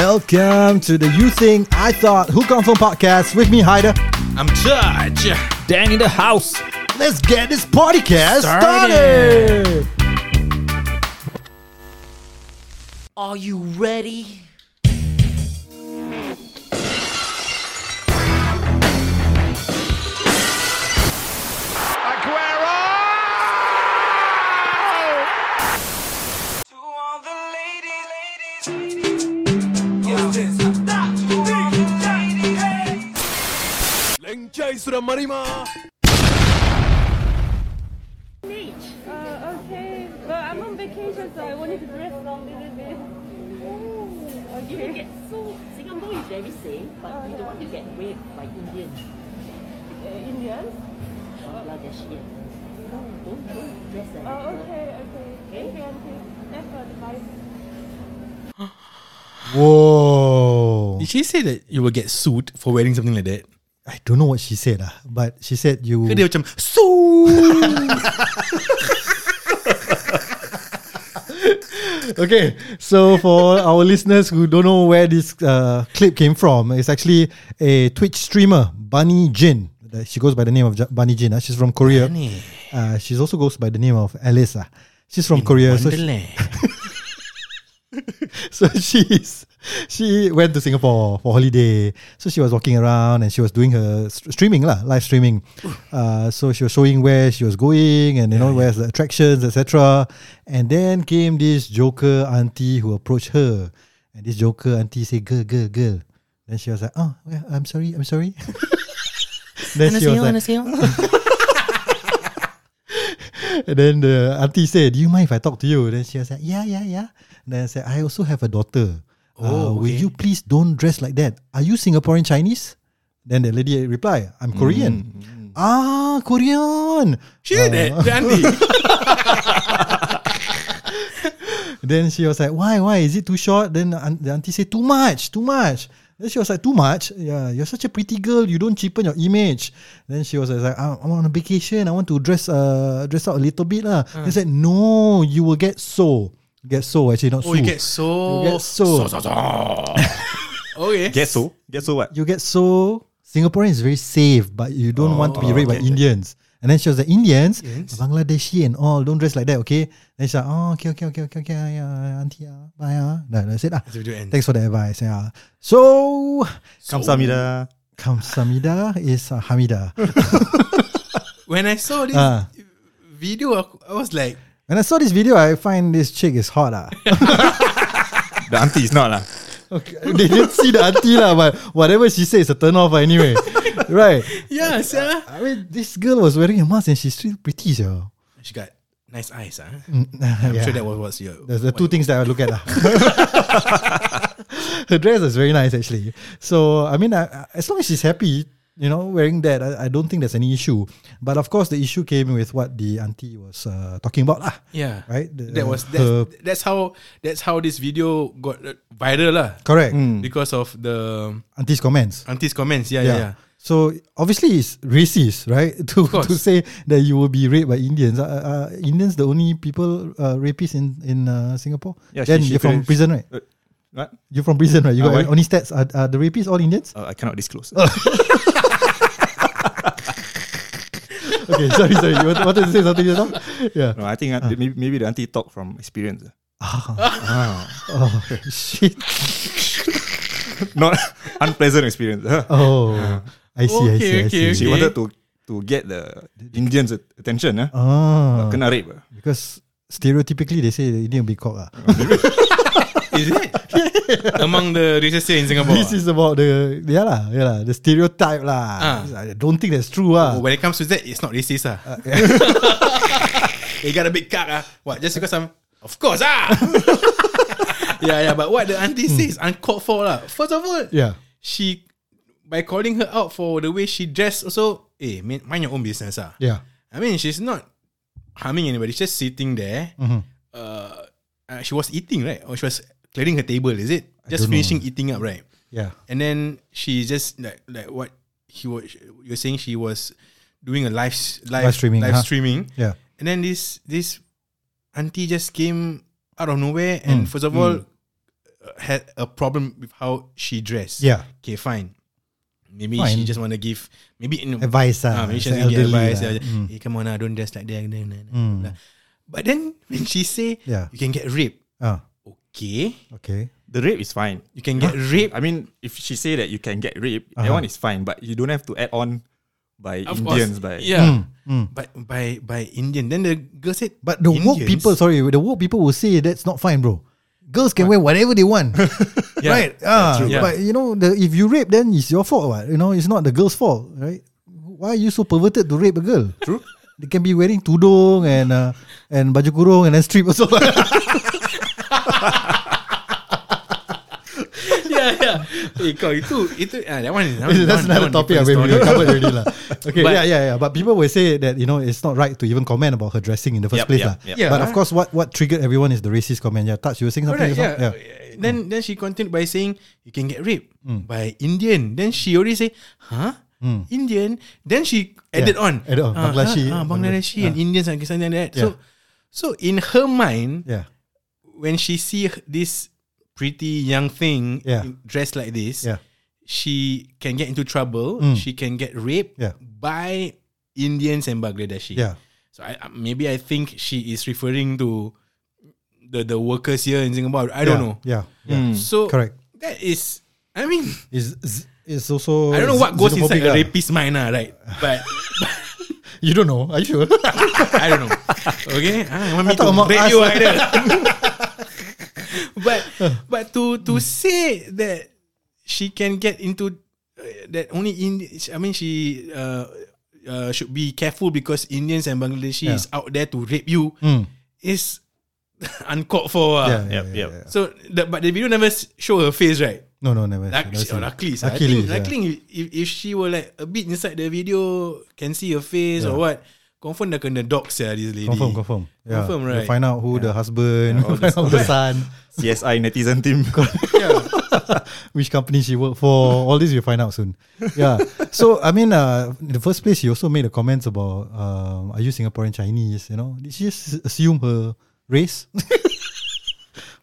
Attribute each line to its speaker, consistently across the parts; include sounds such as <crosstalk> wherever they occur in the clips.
Speaker 1: Welcome to the You Think I Thought Who Confirm podcast with me, Haida.
Speaker 2: I'm Judge.
Speaker 3: Dan in the house.
Speaker 1: Let's get this podcast
Speaker 3: Started.
Speaker 1: started.
Speaker 4: Are you ready?
Speaker 5: Beach. Uh, okay. But I'm on vacation, so I wanted to dress down a little bit. Oh,
Speaker 4: You
Speaker 5: okay.
Speaker 4: will get so Singapore is very safe, but you don't want to get raped by Indians,
Speaker 5: Uh, Indians?
Speaker 4: Bangladeshians. Don't, don't, don't dress like
Speaker 5: Oh,
Speaker 4: that.
Speaker 5: okay, okay. Thank you, Auntie. Thanks for advice. <gasps>
Speaker 1: Whoa.
Speaker 2: Did she say that you will get sued for wearing something like that?
Speaker 1: I don't know what she said, ah, but she said you.
Speaker 2: Dia macam <laughs>
Speaker 1: okay, so for our listeners who don't know where this uh, clip came from, it's actually a Twitch streamer, Bunny Jin. Uh, She goes by the name of Bunny Jin. ah. She's from Korea. Uh, she also goes by the name of Alice. ah. She's from Korea. So she,
Speaker 2: Wonderland. <laughs> <laughs>
Speaker 1: so she's she went to Singapore for holiday. So she was walking around and she was doing her st- streaming lah, live streaming. Uh, so she was showing where she was going and you know where's the attractions, etc. And then came this joker auntie who approached her, and this joker auntie said, "Girl, girl, girl." Then she was like, "Oh, yeah, I'm sorry, I'm sorry." <laughs> then she was like, <laughs> And then the auntie said, Do you mind if I talk to you? Then she like, Yeah, yeah, yeah. then I said, I also have a daughter. Uh,
Speaker 2: Oh,
Speaker 1: Will
Speaker 2: okay.
Speaker 1: you please don't dress like that? Are you Singaporean Chinese? Then the lady replied, I'm Korean. Ah, Korean.
Speaker 2: She did that, the auntie. <laughs>
Speaker 1: Then she was like, Why, why? Is it too short? Then the auntie said, Too much, too much. Then she was like, Too much? Yeah, you're such a pretty girl. You don't cheapen your image. Then she was like, I'm I'm on a vacation. I want to dress uh dress out a little bit. lah. He said, No, you will get so. Get so, actually, not
Speaker 2: Oh, you
Speaker 1: so.
Speaker 2: get so.
Speaker 1: You get so.
Speaker 2: so, so. okay.
Speaker 6: Get so? Get so what?
Speaker 1: you get so Singaporean is very safe, but you don't want to be
Speaker 6: Oh,
Speaker 1: raped by
Speaker 6: okay.
Speaker 1: Indians. And then she was like, Indians,
Speaker 2: Indians?
Speaker 1: Bangladeshi and all, don't dress like that, okay? Then she's like, oh, okay, okay, okay, okay, okay, yeah, auntie, ah, bye, ah. Then I said, ah,
Speaker 2: The video ends.
Speaker 1: thanks for the advice, yeah. So,
Speaker 6: Kamsamida.
Speaker 1: Kamsamida is uh, Hamida. <laughs>
Speaker 2: When I saw this
Speaker 1: Ah.
Speaker 2: video, I- I was like,
Speaker 1: When I saw this video, I find this chick is hot, ah. <laughs>
Speaker 6: The auntie is not lah.
Speaker 1: Okay, <laughs> they didn't see the auntie lah, but whatever she says is a turn off anyway. <laughs> right.
Speaker 2: yeah, sir.
Speaker 1: I mean, this girl was wearing a mask and she's still pretty, so.
Speaker 2: She got nice eyes, huh? <laughs>
Speaker 1: I'm
Speaker 2: I'm sure that was what's your.
Speaker 1: There's the two things that I look at. lah. Her dress is very nice, actually. So, I mean, I, I- as long as she's happy, you know, wearing that, I, I don't think there's any issue. But of course, the issue came with what the auntie was uh, talking about, lah.
Speaker 2: Yeah.
Speaker 1: Right? The-
Speaker 2: that was
Speaker 1: her-
Speaker 2: that's, that's how that's how this video got uh, viral lah.
Speaker 1: Correct.
Speaker 2: Because of the
Speaker 1: Auntie's comments.
Speaker 2: auntie's comments. Yeah, yeah, yeah.
Speaker 1: So obviously it's racist, right? <laughs> To to say that you will be raped by Indians. Uh, uh, Indians the only people uh, rapists in in uh, Singapore.
Speaker 6: Yeah, she-
Speaker 1: then
Speaker 6: she
Speaker 1: you're from prison, right?
Speaker 6: Uh, what?
Speaker 1: You're from prison, right? You got
Speaker 6: why?
Speaker 1: only stats. Are, are the rapists all Indians?
Speaker 6: Uh, I cannot disclose. <laughs>
Speaker 1: okay, sorry, sorry. You want- wanted to say something just now? Yeah.
Speaker 6: no, I think uh, maybe, maybe the auntie talk from experience.
Speaker 1: Oh shit. <laughs>
Speaker 6: Not unpleasant experience.
Speaker 1: Oh, I see. I see. I
Speaker 2: Okay,
Speaker 1: see.
Speaker 2: okay,
Speaker 6: She wanted to to get the Indians' at- attention. Uh.
Speaker 1: Oh,
Speaker 6: Kena rape. ah.
Speaker 1: because stereotypically they say the Indian will be cock. ah. <laughs>
Speaker 2: Is it <laughs> among the here in Singapore?
Speaker 1: This is about the yeah lah, yeah lah, the stereotype lah.
Speaker 2: Ah.
Speaker 1: I don't think that's true ah.
Speaker 2: when it comes to that, it's not racist ah. <laughs> you got a big cock ah. What? Just because I'm, of course ah. <laughs> yeah, yeah. But what the auntie says uncalled for lah. First of all,
Speaker 1: Yeah.
Speaker 2: she by calling her out for the way she dressed. Also, eh, mind your own business ah.
Speaker 1: Yeah.
Speaker 2: I mean, she's not harming anybody. She's just sitting there.
Speaker 1: Mhm.
Speaker 2: Uh, uh, she was eating, right? Or she was clearing her table, is it? Just
Speaker 1: don't know.
Speaker 2: finishing eating up, right?
Speaker 1: Yeah.
Speaker 2: And then she just like like what he was. You're saying she was doing a live live,
Speaker 1: Live streaming,
Speaker 2: live
Speaker 1: huh?
Speaker 2: streaming.
Speaker 1: Yeah.
Speaker 2: And then this this auntie just came out of nowhere, and
Speaker 1: Mm.
Speaker 2: first of all, uh, had a problem with how she dressed.
Speaker 1: Yeah.
Speaker 2: Okay, fine. Maybe
Speaker 1: Fine.
Speaker 2: she just want to give maybe in
Speaker 1: Advice ah,
Speaker 2: Ah, maybe she to give advice. uh,
Speaker 1: Mm.
Speaker 2: Hey, come on, ah, don't dress like that. Nah, nah, nah,
Speaker 1: Mm.
Speaker 2: But then when she say
Speaker 1: Yeah.
Speaker 2: you can get raped,
Speaker 1: Ah,
Speaker 2: okay,
Speaker 1: okay.
Speaker 6: The rape is fine.
Speaker 2: you can get <coughs> raped.
Speaker 6: I mean, if she say that you can get raped, that
Speaker 1: Uh-huh.
Speaker 6: one is fine. But you don't have to add on by
Speaker 2: Of
Speaker 6: Indians.
Speaker 2: course,
Speaker 6: By
Speaker 2: yeah,
Speaker 1: Mm.
Speaker 2: but by by Indian. Then the girl said,
Speaker 1: But the woke people, sorry, the woke people will say that's not fine, bro. Girls can wear whatever they want, <laughs>
Speaker 2: Yeah.
Speaker 1: right? Ah.
Speaker 2: Yeah.
Speaker 1: but you know, the, if you rape, then it's your fault. What? You know, it's not the girl's fault, right? Why are you so perverted to rape a girl?
Speaker 6: True.
Speaker 1: They can be wearing tudung and uh, and baju kurung and then strip also. <laughs>
Speaker 2: yeah, yeah. Eh, kau itu itu ah, that one. That one
Speaker 1: That's
Speaker 2: that
Speaker 1: another
Speaker 2: one
Speaker 1: topic
Speaker 2: story.
Speaker 1: already covered already lah. <laughs> Okay,
Speaker 2: But-
Speaker 1: yeah, yeah, yeah. But people will say that you know it's not right to even comment about her dressing in the first
Speaker 6: Yep,
Speaker 1: place
Speaker 6: yep,
Speaker 1: lah.
Speaker 6: yep.
Speaker 2: Yeah.
Speaker 1: But of course, what what triggered everyone is the racist comment. Yeah, touch. You were saying something. Just now?
Speaker 2: yeah. Then then she continued by saying you can get raped
Speaker 1: Hmm.
Speaker 2: by Indian. Then she already say, huh? Indian. Then she added on.
Speaker 1: Added on,
Speaker 2: Ah,
Speaker 1: Bangladeshi.
Speaker 2: ah, Bangladeshi and Indians and like that.
Speaker 1: Yeah.
Speaker 2: So so in her mind,
Speaker 1: Yeah,
Speaker 2: when she see this pretty young thing
Speaker 1: Yeah.
Speaker 2: dressed like this,
Speaker 1: yeah,
Speaker 2: she can get into trouble.
Speaker 1: Mm.
Speaker 2: She can get raped
Speaker 1: Yeah.
Speaker 2: by Indians and Bangladeshi.
Speaker 1: yeah.
Speaker 2: So I, I- maybe I think she is referring to the the workers here in Singapore. I don't know.
Speaker 1: Yeah, yeah.
Speaker 2: So
Speaker 1: Correct.
Speaker 2: that is, I mean,
Speaker 1: Is is also.
Speaker 2: I don't know what goes inside
Speaker 1: xenophobic
Speaker 2: a
Speaker 1: lah.
Speaker 2: rapist mind, right? But <laughs>
Speaker 1: You don't know? Are you sure? <laughs>
Speaker 2: I don't know. Okay, ah, want me
Speaker 1: I
Speaker 2: to
Speaker 1: among
Speaker 2: break you either. <laughs> <laughs> but but to to say that she can get into uh, that only in I mean she uh, uh, should be careful because Indians and Bangladeshi
Speaker 1: Yeah.
Speaker 2: is out there to rape you
Speaker 1: Mm.
Speaker 2: is <laughs> uncalled for. ah.
Speaker 1: Yeah, yeah,
Speaker 6: Yep,
Speaker 1: yeah,
Speaker 6: yep.
Speaker 1: yeah.
Speaker 2: So the, but the video never show her face, right?
Speaker 1: No, no, never.
Speaker 2: Like,
Speaker 1: never
Speaker 2: oh, luckily, sir. I
Speaker 1: Luckily,
Speaker 2: think,
Speaker 1: yeah.
Speaker 2: luckily if, if she were like a bit inside the video, can see her face or what, confirm dah kena dog sia this lady.
Speaker 1: Confirm, confirm. Yeah.
Speaker 2: Confirm, right?
Speaker 1: find out who the husband, find
Speaker 6: this-
Speaker 1: out the son,
Speaker 6: CSI netizen team. <laughs>
Speaker 2: Yeah. <laughs>
Speaker 1: which company she worked for. All this you'll find out soon. Yeah. so I mean, uh, in the first place, she also made the comments about, um, are you Singaporean Chinese? You know, did she just assume her race?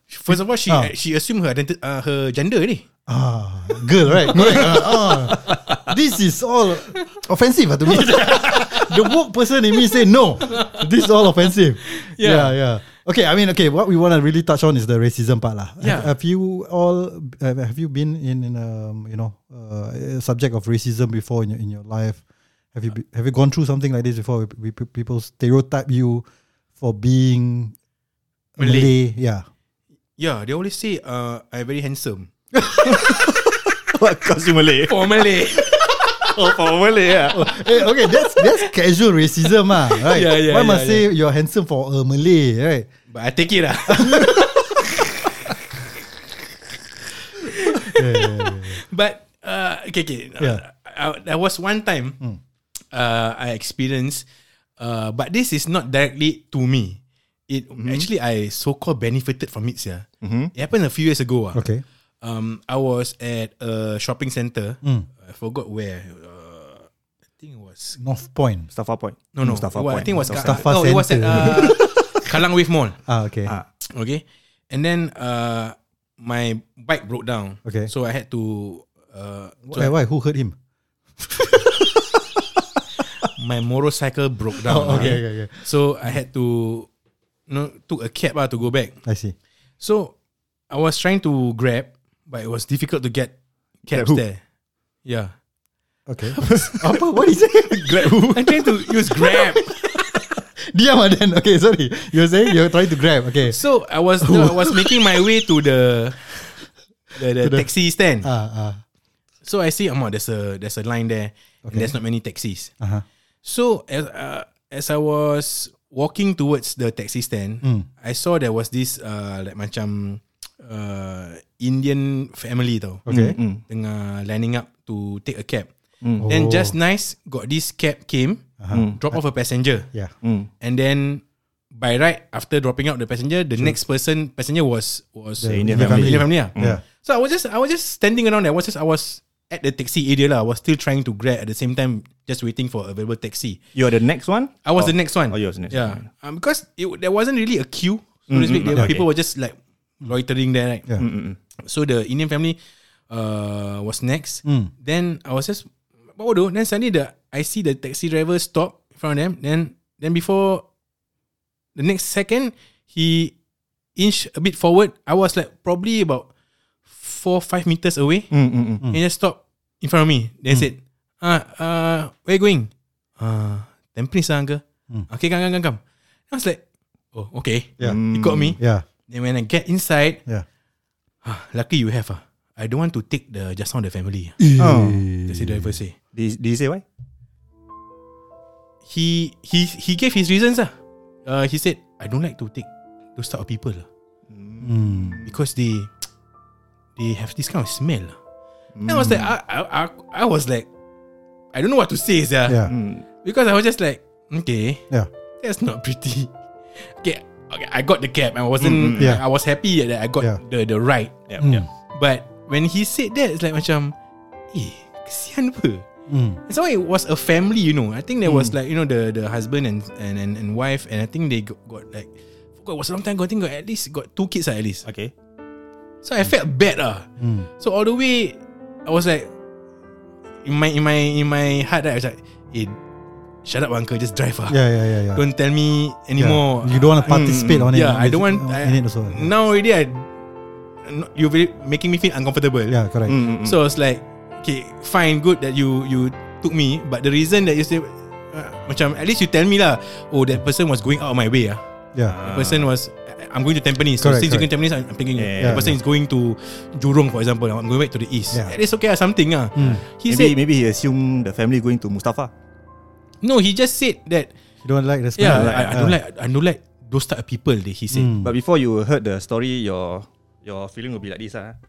Speaker 2: First of all, she
Speaker 1: Ah.
Speaker 2: she assumed her identi- uh, her gender ni.
Speaker 1: Ah, girl, right? Correct. Uh, ah. This is all offensive ah, to me. <laughs> the woke person in me say no. This is all offensive. Yeah,
Speaker 2: Yeah.
Speaker 1: yeah. Okay, I mean, okay. What we want to really touch on is the racism part, lah.
Speaker 2: Yeah.
Speaker 1: Have, have you all have, have you been in in um you know uh, a subject of racism before in your in your life? Have you be, have you gone through something like this before? We, we, people stereotype you for being
Speaker 2: Malay.
Speaker 1: Malay. Yeah.
Speaker 2: Yeah, they always say uh, I'm very handsome. <laughs>
Speaker 6: what? You Malay.
Speaker 2: For Malay. <laughs>
Speaker 6: oh, for Malay, yeah.
Speaker 1: Eh, okay, that's that's casual racism, ah, right?
Speaker 2: Yeah, yeah,
Speaker 1: Why
Speaker 2: yeah,
Speaker 1: must
Speaker 2: yeah.
Speaker 1: say you're handsome for a Malay, right?
Speaker 2: But I take it <laughs> lah. But uh, okay, okay.
Speaker 1: Yeah.
Speaker 2: Uh, there was one time uh, I experienced, uh, but this is not directly to me. It actually I so called benefited from it. Yeah, it happened a few years ago. ah.
Speaker 1: Okay.
Speaker 2: Um, I was at a shopping center.
Speaker 1: Mm.
Speaker 2: I forgot where. Uh, I think it was
Speaker 1: North Point.
Speaker 6: Mustafa Point.
Speaker 2: no no.
Speaker 6: Mustafa
Speaker 2: it was- I
Speaker 6: Point.
Speaker 2: think it was
Speaker 1: Mustafa
Speaker 2: no. It was at uh, Kallang Wave Mall. <laughs>
Speaker 1: Ah, okay.
Speaker 6: Ah.
Speaker 2: Okay. And then uh my bike broke down.
Speaker 1: Okay.
Speaker 2: So I had to uh so
Speaker 1: Why, why? Who hurt him? <laughs>
Speaker 2: my motorcycle broke down.
Speaker 1: Oh, okay, okay, okay.
Speaker 2: So I had to you know took a cab uh, to go back.
Speaker 1: I see.
Speaker 2: So I was trying to grab, but it was difficult to get cabs
Speaker 6: who?
Speaker 2: there. Yeah.
Speaker 1: Okay. <laughs> Apa? What is it?
Speaker 6: Grab who?
Speaker 2: I'm trying to use Grab. <laughs>
Speaker 1: Diam ah then. Okay, sorry. You're saying you're trying to grab. Okay.
Speaker 2: So I was no, I was making my way to the the, the,
Speaker 1: To the-
Speaker 2: taxi stand.
Speaker 1: Ah, ah.
Speaker 2: So I see, um, there's a there's a line there, and there's not many taxis.
Speaker 1: Uh-huh.
Speaker 2: So as uh, as I was walking towards the taxi stand,
Speaker 1: Mm.
Speaker 2: I saw there was this uh, like macam uh, Indian family tau.
Speaker 1: Okay.
Speaker 6: Mm,
Speaker 2: Tengah lining up to take a cab.
Speaker 6: Mm.
Speaker 2: Then
Speaker 1: Oh.
Speaker 2: just nice got this cab came,
Speaker 1: Uh-huh.
Speaker 2: drop off a passenger,
Speaker 1: Yeah.
Speaker 6: Mm.
Speaker 2: and then by right after dropping out the passenger, the next person passenger was was
Speaker 1: The
Speaker 6: Indian
Speaker 1: Indian
Speaker 6: family.
Speaker 2: Indian family. ah.
Speaker 1: Yeah.
Speaker 2: So I was just I was just standing around there. I was just I was at the taxi area lah. I was still trying to grab at the same time, just waiting for available taxi.
Speaker 6: You're the next one?
Speaker 2: I was
Speaker 6: Oh.
Speaker 2: the next one.
Speaker 6: Oh, you was the next
Speaker 2: yeah.
Speaker 6: one.
Speaker 2: Um, because it, there wasn't really a queue, so to speak.
Speaker 6: Okay.
Speaker 2: People were just like loitering there, right?
Speaker 1: Yeah.
Speaker 6: Mm-mm.
Speaker 2: So the Indian family uh, was next.
Speaker 1: Mm.
Speaker 2: Then I was just what do? Then suddenly the I see the taxi driver stop in front of them. Then then before the next second he inch a bit forward. I was like probably about four five meters away.
Speaker 6: Mm, mm, mm.
Speaker 2: And he just stopped in front of me. Then said, ah, uh, where you going? Uh, Tampines lah, uncle. Okay, come, come, come, come. I was like, oh, okay.
Speaker 1: Yeah.
Speaker 2: He got me.
Speaker 1: Yeah.
Speaker 2: Then when I get inside,
Speaker 1: Yeah.
Speaker 2: ah, lucky you have. Ah. I don't want to take the just now the family.
Speaker 6: Oh.
Speaker 2: Taxi driver say.
Speaker 6: Did, did he say why?
Speaker 2: He he he gave his reasons. Ah. Uh, he said, I don't like to take those type of people. lah.
Speaker 1: Mm.
Speaker 2: because they <tsk> they have this kind of smell. And I was like, I, I, I, I was like, I don't know what to say, yeah.
Speaker 1: Yeah.
Speaker 6: Mm.
Speaker 2: Because I was just like, okay,
Speaker 1: Yeah.
Speaker 2: that's not pretty. <laughs> Okay, okay I got the cab. I wasn't.
Speaker 1: Yeah.
Speaker 2: I was happy that I got
Speaker 1: Yeah.
Speaker 2: the the ride.
Speaker 6: Yeah,
Speaker 1: Mm.
Speaker 6: yeah.
Speaker 2: But when he said that, it's like macam, eh, kesian apa?
Speaker 1: Mm.
Speaker 2: And so it was a family, you know. I think there was like you know the the husband and and and, and wife, and I think they got, got like, forgot it was a long time ago. I think got at least got two kids ah, at least.
Speaker 6: Okay.
Speaker 2: So I felt bad ah.
Speaker 1: Mm.
Speaker 2: So all the way, I was like, in my in my in my heart, right, I was like, eh, shut up, uncle, just drive ah.
Speaker 1: Yeah, yeah, yeah, yeah.
Speaker 2: Don't tell me
Speaker 1: Yeah.
Speaker 2: anymore.
Speaker 1: You don't want to participate on it.
Speaker 2: Yeah, I don't want.
Speaker 1: in
Speaker 2: I,
Speaker 1: it also.
Speaker 2: Now already, I you're making me feel uncomfortable.
Speaker 1: Yeah, correct.
Speaker 6: Mm, mm, mm.
Speaker 2: So I was like, okay, fine, good that you you took me, but the reason that you say, uh, macam at least you tell me lah. Oh, that person was going out of my way ah.
Speaker 1: Yeah.
Speaker 2: The person was. I'm going to Tampines. So
Speaker 1: Correct,
Speaker 2: since you're going
Speaker 1: correct.
Speaker 2: to Tampines, I'm thinking
Speaker 6: Yeah,
Speaker 2: the
Speaker 1: yeah.
Speaker 2: person is going to Jurong, for example. I'm going back to the east.
Speaker 1: Yeah.
Speaker 2: At least okay, ah, something ah.
Speaker 1: Mm.
Speaker 2: He
Speaker 6: maybe
Speaker 2: said
Speaker 6: maybe he assumed the family going to Mustafa.
Speaker 2: No. He just said that
Speaker 1: You don't like the
Speaker 2: yeah,
Speaker 1: smell.
Speaker 2: I, I don't like I don't like those type of people. That he said.
Speaker 1: Mm.
Speaker 6: But before you heard the story, your your feeling will be like this, ah.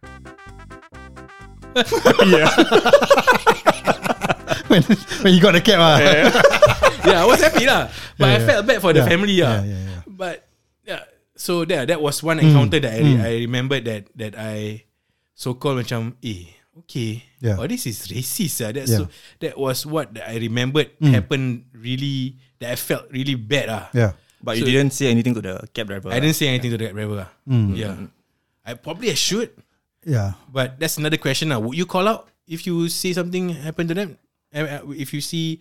Speaker 6: <laughs> <laughs>
Speaker 1: when, when you got the cab, ah. <laughs>
Speaker 2: yeah, I was happy lah. But
Speaker 1: Yeah,
Speaker 2: I
Speaker 1: yeah.
Speaker 2: felt bad for the
Speaker 1: Yeah.
Speaker 2: family lah.
Speaker 1: Yeah, yeah, yeah.
Speaker 2: But yeah, so there that was one encounter that I,
Speaker 1: Mm.
Speaker 2: I remembered that that I so called macam eh okay
Speaker 1: Yeah.
Speaker 2: oh this is racist ah. That's
Speaker 1: Yeah.
Speaker 2: so that was what I remembered
Speaker 1: Mm.
Speaker 2: happened really that I felt really bad ah.
Speaker 1: Yeah.
Speaker 6: But you didn't say anything to the cab driver.
Speaker 2: I didn't say anything to the driver ah.
Speaker 1: Mm.
Speaker 2: Yeah, I probably I should,
Speaker 1: Yeah.
Speaker 2: but that's another question ah. Would you call out if you see something happen to them? Uh, If you see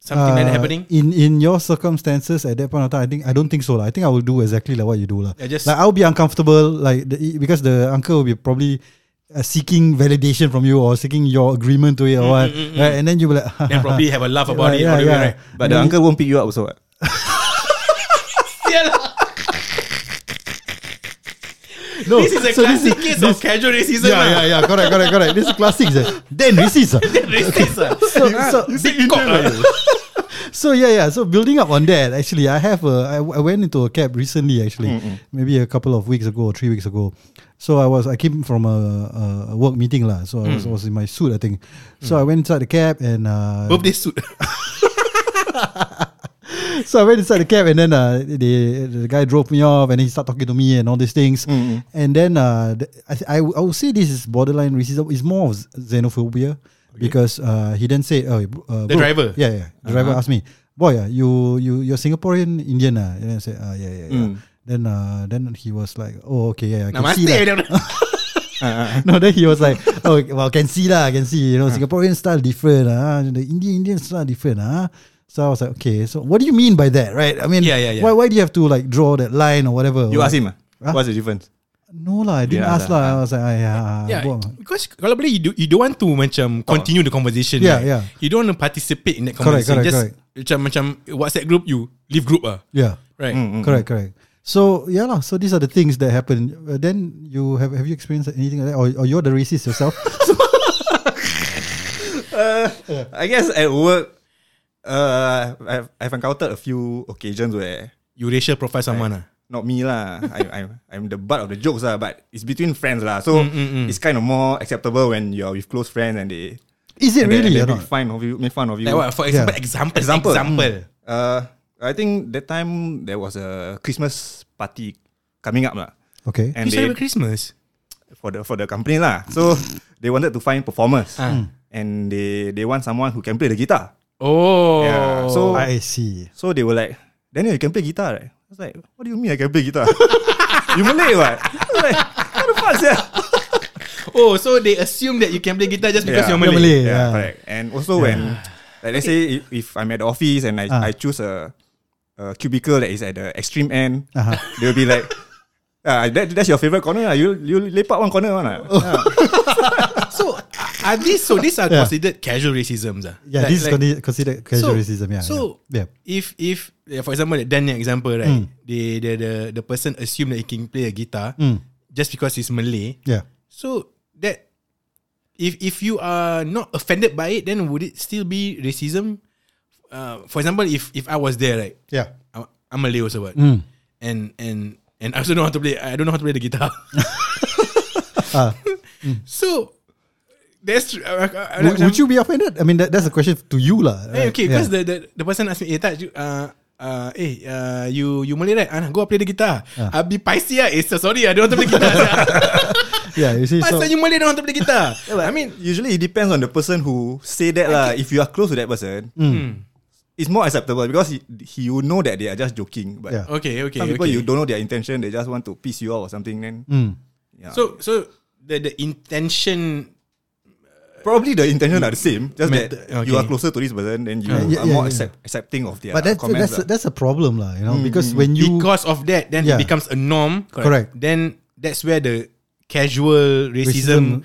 Speaker 2: something like that
Speaker 1: Uh,
Speaker 2: happening?
Speaker 1: in in your circumstances at that point of time, I think I don't think so lah. I think I will do exactly like what you do lah.
Speaker 2: I just
Speaker 1: Like I'll be uncomfortable, like the, because the uncle will be probably uh, seeking validation from you or seeking your agreement to it or what,
Speaker 2: mm, mm.
Speaker 1: right? And then you will like,
Speaker 2: then probably have a laugh about <laughs>
Speaker 1: Right,
Speaker 2: it.
Speaker 1: yeah,
Speaker 2: way,
Speaker 1: yeah.
Speaker 2: right?
Speaker 6: But the uncle won't pick you up also. what?
Speaker 1: no,
Speaker 2: This is a
Speaker 1: so
Speaker 2: classic case of casual racism.
Speaker 1: Yeah, yeah, yeah, correct, correct, correct. This is classic. sir. Then racist. <laughs> ah.
Speaker 2: Racist. ah.
Speaker 1: so, so,
Speaker 2: Big cock. ah.
Speaker 1: so yeah, yeah. So building up on that, actually, I have a. I, I went into a cab recently. Actually, maybe a couple of weeks ago or three weeks ago. So I was. I came from a, a work meeting lah. So I was, was in my suit, I think. So I went inside the cab and. Uh,
Speaker 2: Birthday suit. <laughs>
Speaker 1: so I went inside the cab and then uh, the the guy drove me off and he started talking to me and all these things. And then uh, the, I, th- I w- I would say this is borderline racism. It's more of xenophobia because uh, he then said, "Oh, uh,
Speaker 2: The
Speaker 1: bro."
Speaker 2: driver?
Speaker 1: Yeah, yeah. The driver asked me, "Boy, uh, you you you're Singaporean Indian?" Uh? And I said, uh, "Yeah, yeah, yeah." Then uh, then he was like, "Oh, okay, yeah, I can
Speaker 2: Namaste.
Speaker 1: see that." <laughs> <laughs> no, then he was like, "Oh, well, can see lah, can see. You know, Singaporean style different. Ah, the Indian Indian style different. Ah." So I was like, "Okay, so what do you mean by that, right? I mean,
Speaker 2: Yeah, yeah, yeah.
Speaker 1: Why why do you have to like draw that line or whatever?"
Speaker 6: You
Speaker 1: Or-
Speaker 6: ask him, ah?
Speaker 1: Huh?
Speaker 6: what's the difference?
Speaker 1: No lah, I didn't
Speaker 6: Yeah,
Speaker 1: ask
Speaker 6: lah.
Speaker 1: lah. I was like, ah, yeah,
Speaker 2: Yeah, because kalau boleh you, do, you don't want to macam continue the conversation.
Speaker 1: Yeah,
Speaker 2: right?
Speaker 1: yeah.
Speaker 2: You don't want to participate in that conversation.
Speaker 1: correct,
Speaker 2: Just
Speaker 1: correct.
Speaker 2: macam macam WhatsApp group you leave group ah,
Speaker 1: yeah,
Speaker 2: right?
Speaker 1: correct, correct. So yeah lah. So these are the things that happen. Uh, then you have have you experienced anything like that, or, or you're the racist yourself? <laughs>
Speaker 6: I guess at work, uh, I've, I've encountered a few occasions where
Speaker 2: You racial profile someone ah.
Speaker 6: Not me lah. <laughs> I, I'm I'm the butt of the jokes lah, but it's between friends lah. So it's kind of more acceptable when you're with close friends and they
Speaker 1: Is it
Speaker 6: and they,
Speaker 1: really
Speaker 6: and
Speaker 1: or
Speaker 6: they make fun of you, make fun of you.
Speaker 2: Like what? For example,
Speaker 1: Yeah.
Speaker 2: example,
Speaker 6: Example.
Speaker 2: example.
Speaker 6: Uh, I think that time there was a Christmas party coming up lah,
Speaker 1: Okay.
Speaker 6: and
Speaker 2: You
Speaker 6: they
Speaker 2: celebrate Christmas?
Speaker 6: for the for the company lah. So they wanted to find performers,
Speaker 2: Ah.
Speaker 6: and they they want someone who can play the guitar.
Speaker 2: Oh,
Speaker 6: Yeah, so-
Speaker 1: I see.
Speaker 6: So they were like, Daniel, you can play guitar, right? Was like, what do you mean I can play guitar? <laughs> you Malay what? I was like, <laughs>
Speaker 2: Oh, so they assume that you can play guitar just because
Speaker 6: Yeah.
Speaker 2: you're
Speaker 1: You're
Speaker 2: Malay.
Speaker 1: Malay.
Speaker 6: Yeah,
Speaker 1: Yeah.
Speaker 6: correct. And also when, like, let's say if, if I'm at the office and I,
Speaker 1: Ah.
Speaker 6: I choose a, a cubicle that is at the extreme end,
Speaker 1: Uh-huh. <laughs>
Speaker 6: they'll be like, ah, that, that's your favorite corner. lah. You you lepak one corner one. lah."
Speaker 1: Oh.
Speaker 6: Yeah.
Speaker 2: So are these so these are
Speaker 1: Yeah.
Speaker 2: considered casual racisms? ah?
Speaker 1: Yeah,
Speaker 2: Like-
Speaker 1: this is
Speaker 2: like-
Speaker 1: considered considered casual
Speaker 2: So-
Speaker 1: racism. Yeah.
Speaker 2: so-
Speaker 1: yeah.
Speaker 2: if if for example that Dan yang example right,
Speaker 1: Mm.
Speaker 2: the, the the the person assume that he can play a guitar
Speaker 1: Mm.
Speaker 2: just because he's Malay.
Speaker 1: Yeah.
Speaker 2: So that if if you are not offended by it, then would it still be racism? Uh, for example, if if I was there, right,
Speaker 1: Yeah.
Speaker 2: I- I'm Malay also, what,
Speaker 1: Mm.
Speaker 2: and and and I also know how to play. I don't know how to play the guitar. <laughs>
Speaker 1: Ah. <laughs>
Speaker 2: so that's uh, uh, uh,
Speaker 1: Would, would you be offended? I mean, that, that's a question to you, lah.
Speaker 2: Hey,
Speaker 1: right?
Speaker 2: okay,
Speaker 1: Yeah.
Speaker 2: because the, the the person asked me, eh, Taj, you, uh, uh, eh, uh, you you Malay right? Ah, go play the guitar.
Speaker 1: Ah.
Speaker 2: I'll be paisi ah. Eh, so sorry, I don't want to play guitar. <laughs>
Speaker 1: yeah, you see, so
Speaker 2: Pasal you Malay don't want to play guitar. <laughs> I mean,
Speaker 6: Usually it depends on the person who say that lah. If you are close to that person,
Speaker 1: Mm.
Speaker 6: it's more acceptable because he, he you know that they are just joking. But
Speaker 1: Yeah.
Speaker 2: okay, okay,
Speaker 6: some people
Speaker 2: okay.
Speaker 6: you don't know their intention. They just want to piss you off or something. Then
Speaker 1: Mm.
Speaker 6: yeah.
Speaker 2: So so the the intention.
Speaker 6: Probably the intention are the same. Just
Speaker 2: Met-
Speaker 6: that
Speaker 2: okay.
Speaker 6: you are closer to this person, then you
Speaker 1: Yeah,
Speaker 6: are
Speaker 1: yeah,
Speaker 6: more
Speaker 1: yeah.
Speaker 6: accept, accepting of their
Speaker 1: but that's
Speaker 6: comments.
Speaker 1: that's
Speaker 6: lah.
Speaker 1: that's a problem, lah. You know, because when you
Speaker 2: because of that, then
Speaker 1: Yeah.
Speaker 2: it becomes a norm.
Speaker 1: Correct.
Speaker 2: Then that's where the casual racism,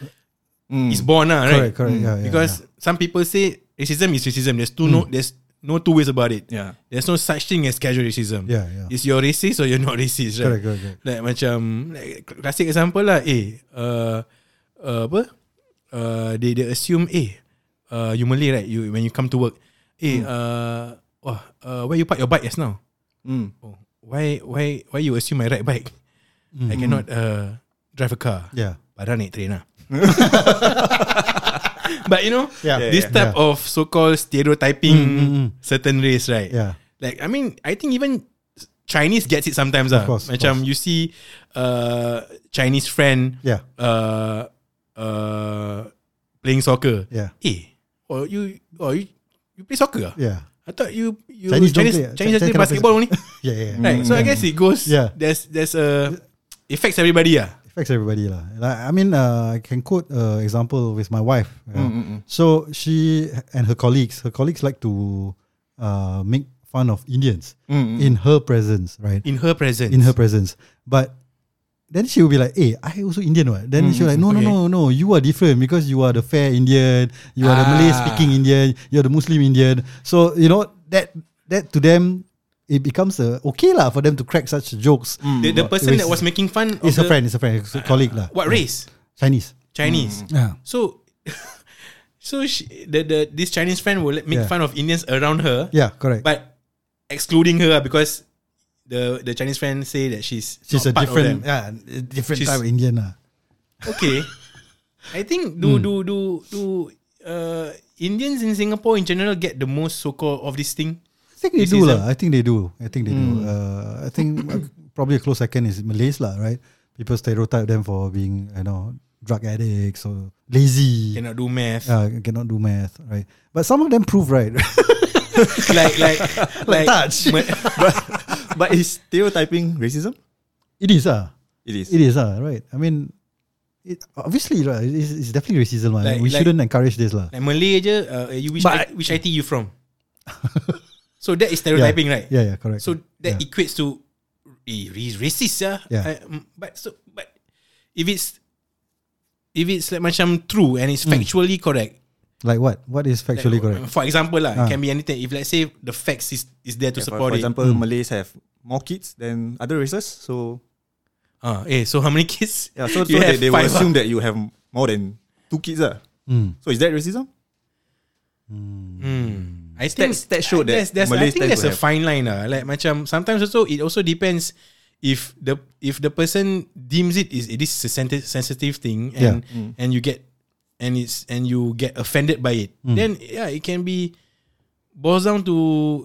Speaker 6: Mm.
Speaker 2: is born, ah, right?
Speaker 1: correct, correct, yeah, yeah,
Speaker 2: because some people say racism is racism. There's two no, there's no two ways about it.
Speaker 6: Yeah.
Speaker 2: There's no such thing as casual racism.
Speaker 1: Yeah, yeah.
Speaker 2: Is you're racist or you're not <laughs> racist, right?
Speaker 1: Correct, correct, correct.
Speaker 2: Like macam like, classic example lah. Eh, uh, uh, apa? Uh, they they assume eh, uh, you Malay right? You when you come to work, eh, uh, wah, uh, where you park your bike just now?
Speaker 6: Mm.
Speaker 2: Oh, why why why you assume I ride bike? I cannot uh, drive a car.
Speaker 1: yeah,
Speaker 2: Padahal naik train lah. <laughs> But you know,
Speaker 1: Yeah.
Speaker 6: Yeah,
Speaker 2: this
Speaker 6: yeah.
Speaker 2: type of so-called stereotyping
Speaker 1: Mm, mm, mm.
Speaker 2: certain race, right?
Speaker 1: yeah,
Speaker 2: Like I mean, I think even Chinese gets it sometimes. ah.
Speaker 1: course, of
Speaker 2: Macam
Speaker 1: course.
Speaker 2: you see uh, Chinese friend
Speaker 1: yeah,
Speaker 2: uh, uh, playing soccer.
Speaker 1: yeah,
Speaker 2: Eh, oh you oh you, you play soccer? ah?
Speaker 1: yeah,
Speaker 2: I thought you you
Speaker 1: Chinese
Speaker 2: Chinese
Speaker 1: play.
Speaker 2: Chinese,
Speaker 1: Chinese
Speaker 2: play
Speaker 1: play
Speaker 2: basketball only. <laughs>
Speaker 1: yeah, yeah. yeah.
Speaker 2: right. So I guess it goes.
Speaker 1: Yeah.
Speaker 2: There's there's a affects everybody. Ah.
Speaker 1: affects everybody lah. Like, I mean, uh, I can quote uh, example with my wife. you know. So she and her colleagues, her colleagues like to uh, make fun of Indians in her presence, right?
Speaker 2: In her presence.
Speaker 1: In her presence, but. Then she will be like, "Hey, I also Indian, what?" Then she will like, "No,
Speaker 2: Okay.
Speaker 1: no, no, no. You are different because you are the fair Indian. You are the
Speaker 2: Ah.
Speaker 1: Malay speaking Indian. You are the Muslim Indian. So you know that that to them, it becomes uh, okay lah for them to crack such jokes.
Speaker 2: the, the person
Speaker 1: It
Speaker 2: that was making fun
Speaker 1: It's a
Speaker 2: the-
Speaker 1: friend. It's a friend. It's a colleague lah.
Speaker 2: What race?
Speaker 1: Chinese.
Speaker 2: Chinese.
Speaker 1: Yeah.
Speaker 2: So, <laughs> so she, the the this Chinese friend will make
Speaker 1: Yeah.
Speaker 2: fun of Indians around her,
Speaker 1: Yeah, correct.
Speaker 2: but excluding her because the the Chinese friend say that she's
Speaker 1: She's a
Speaker 2: not part of
Speaker 1: different, yeah, different
Speaker 2: She's-
Speaker 1: type of Indian lah.
Speaker 2: Okay, <laughs> I think do do do do uh Indians in Singapore in general get the most so called of this thing.
Speaker 1: I think they do lah. I think they do. I think they do.
Speaker 2: Hmm.
Speaker 1: Uh, I think <coughs> probably a close second is Malays lah, right? People stereotype them for being, you know, drug addicts or lazy.
Speaker 2: Cannot do math.
Speaker 1: uh, cannot do math, right? But some of them prove right. <laughs>
Speaker 2: like like like
Speaker 1: touch.
Speaker 2: ma- <laughs>
Speaker 6: but is stereotyping racism?
Speaker 1: it is ah.
Speaker 6: It is.
Speaker 1: It is ah, right? I mean, it obviously right. It's, it's definitely racism lah.
Speaker 2: Like-
Speaker 1: we
Speaker 2: like-
Speaker 1: shouldn't encourage this lah.
Speaker 2: like Malay je. Uh, you which
Speaker 1: But-
Speaker 2: I, which IT you from? <laughs> so that is stereotyping,
Speaker 1: yeah.
Speaker 2: right?
Speaker 1: Yeah, yeah, correct.
Speaker 2: So that
Speaker 1: yeah.
Speaker 2: equates to eh, ra- racist, yeah.
Speaker 1: Yeah.
Speaker 2: I, mm, but so but if it's if it's like macam true and it's factually correct.
Speaker 1: like what? What is
Speaker 2: like,
Speaker 1: factually correct?
Speaker 2: For example, lah,
Speaker 1: Ah.
Speaker 2: it can be anything. If let's say the facts is is there to
Speaker 6: Yeah, for,
Speaker 2: support
Speaker 6: for
Speaker 2: it.
Speaker 6: example, Malays have more kids than other races. So
Speaker 2: Ah, eh, so how many kids?
Speaker 6: yeah, so, <laughs> so they, they will
Speaker 2: five,
Speaker 6: assume
Speaker 2: ah?
Speaker 6: that you have more than two kids. Ah.
Speaker 1: Mm.
Speaker 6: So is that racism?
Speaker 2: Hmm. I think
Speaker 6: Stats- stats show that
Speaker 2: there's, there's, I think there's a
Speaker 6: have-
Speaker 2: fine line lah. Like macam sometimes also it also depends if the if the person deems it is it is a sensitive thing and and you get and it's and you get offended by it, then yeah, it can be boils down to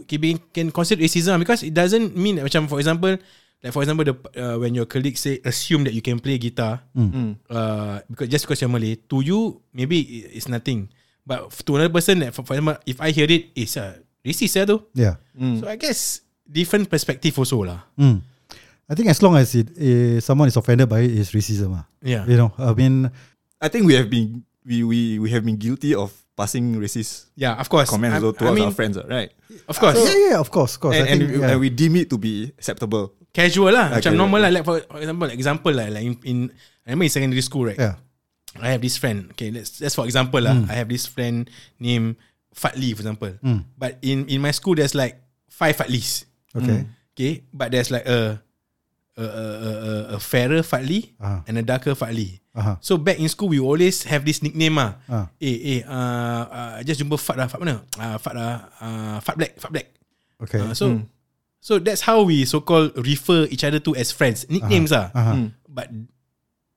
Speaker 2: can be can consider racism because it doesn't mean that macam for example like for example the uh, when your colleague say assume that you can play guitar uh, because just because you're Malay to you maybe it's nothing but to another person that for, for example if I hear it it's uh, racist ya tu
Speaker 1: Yeah.
Speaker 2: so I guess different perspective also lah
Speaker 1: Mm. I think as long as it eh, someone is offended by it, it's racism. Ah,
Speaker 2: Yeah.
Speaker 1: You know, I mean,
Speaker 6: I think we have been we we we have been guilty of passing racist
Speaker 2: Yeah, of course.
Speaker 6: comments
Speaker 2: I,
Speaker 6: also
Speaker 2: I
Speaker 6: towards
Speaker 2: mean,
Speaker 6: our friends, right?
Speaker 2: of course.
Speaker 1: yeah, yeah, of course, of course.
Speaker 6: And,
Speaker 1: I
Speaker 6: and,
Speaker 1: think,
Speaker 6: we,
Speaker 1: yeah.
Speaker 6: and we deem it to be acceptable.
Speaker 2: Casual lah.
Speaker 6: Ah,
Speaker 2: Macam
Speaker 6: casual.
Speaker 2: normal lah. Like for, for example, like example lah. Like in, in I remember in secondary school, right?
Speaker 1: yeah.
Speaker 2: I have this friend. Okay, let's that's for example lah. I have this friend named Fatli, for example. But in in my school, there's like five Fatlis.
Speaker 1: Okay.
Speaker 2: Okay, but there's like a a a, a, a- fairer Fatli
Speaker 1: Ah.
Speaker 2: and a darker Fatli.
Speaker 1: Uh-huh.
Speaker 2: So back in school, we always have this nickname ah.
Speaker 1: Ah.
Speaker 2: Eh eh, uh, uh, just jumpa Fat lah. Fat mana? Uh, Fat lah. Uh, Fat Black. Fat Black.
Speaker 1: Okay.
Speaker 2: Uh, so so that's how we so called refer each other to as friends. Nicknames ah.
Speaker 1: uh-huh.
Speaker 2: But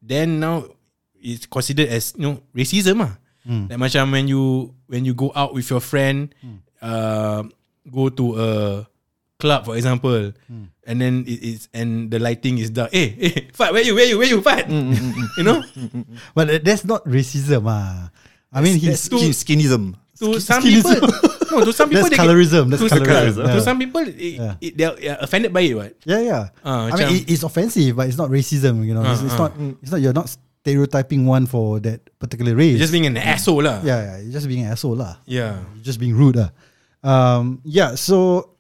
Speaker 2: then now it's considered as you know racism ah. Like macam when you when you go out with your friend, uh, go to a club for example, and then it, it's and the lighting is dark. Eh, eh, Fat, where you, where you, where you, Fat? you know,
Speaker 1: But uh, that's not racism. Ah, I mean, he's
Speaker 6: Skin, skinism.
Speaker 2: to some
Speaker 1: skinnism.
Speaker 2: people, <laughs> no, to some people
Speaker 1: That's
Speaker 2: get-
Speaker 1: colorism, that's
Speaker 2: to,
Speaker 1: colorism,
Speaker 2: To some people, it,
Speaker 1: Yeah.
Speaker 2: it, they're yeah, offended by it. What?
Speaker 1: yeah, yeah.
Speaker 2: Ah,
Speaker 1: I mean, it, it's offensive, but it's not racism. You know, it's, it's
Speaker 2: Ah,
Speaker 1: not. It's not. You're not stereotyping one for that particular race.
Speaker 2: Just being an asshole lah.
Speaker 1: yeah, yeah. You're just being an asshole lah.
Speaker 2: Yeah.
Speaker 1: You're just being rude lah. Um, yeah. So,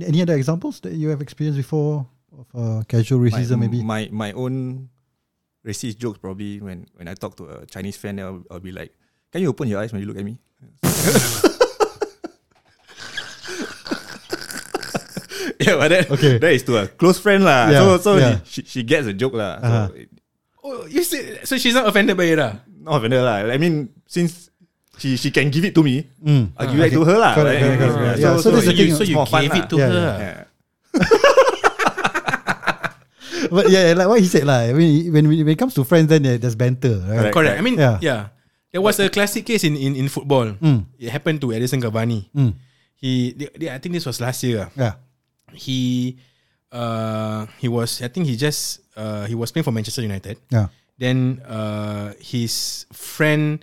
Speaker 1: any other examples that you have experienced before of uh, casual racism?
Speaker 6: my,
Speaker 1: maybe.
Speaker 6: my my own racist jokes probably when when I talk to a Chinese friend, I'll, I'll be like, "Can you open your eyes when you look at me?" <laughs> yeah, but that,
Speaker 1: Okay.
Speaker 6: that is to a close friend lah.
Speaker 1: Yeah,
Speaker 6: so so
Speaker 1: yeah.
Speaker 6: she, she gets a joke lah.
Speaker 1: Uh-huh.
Speaker 6: So it-
Speaker 2: Oh, you see, so she's not offended by it lah.
Speaker 6: not offended lah. I mean, since she she can give it to me,
Speaker 1: Mm.
Speaker 6: I'll give it to her lah.
Speaker 1: Correct, correct, correct.
Speaker 6: Yeah,
Speaker 1: Yeah, so
Speaker 6: so, so,
Speaker 1: that's the
Speaker 6: you-
Speaker 1: thing.
Speaker 2: So you
Speaker 6: more fun
Speaker 2: gave it
Speaker 6: lah.
Speaker 2: to
Speaker 1: Yeah,
Speaker 2: her.
Speaker 1: yeah.
Speaker 2: ah.
Speaker 6: Yeah. <laughs>
Speaker 1: But yeah, like what he said lah. I mean, when when it comes to friends, then yeah, there's banter, right?
Speaker 6: Correct.
Speaker 2: Correct. I mean,
Speaker 1: Yeah.
Speaker 2: yeah. There was a classic case in in, in football.
Speaker 1: Mm.
Speaker 2: It happened to Edison Cavani.
Speaker 1: Mm.
Speaker 2: He, they, they- I think this was last year. ah.
Speaker 1: Yeah.
Speaker 2: He, uh, he was. I think he just. Uh, he was playing for Manchester United.
Speaker 1: Yeah.
Speaker 2: Then uh, his friend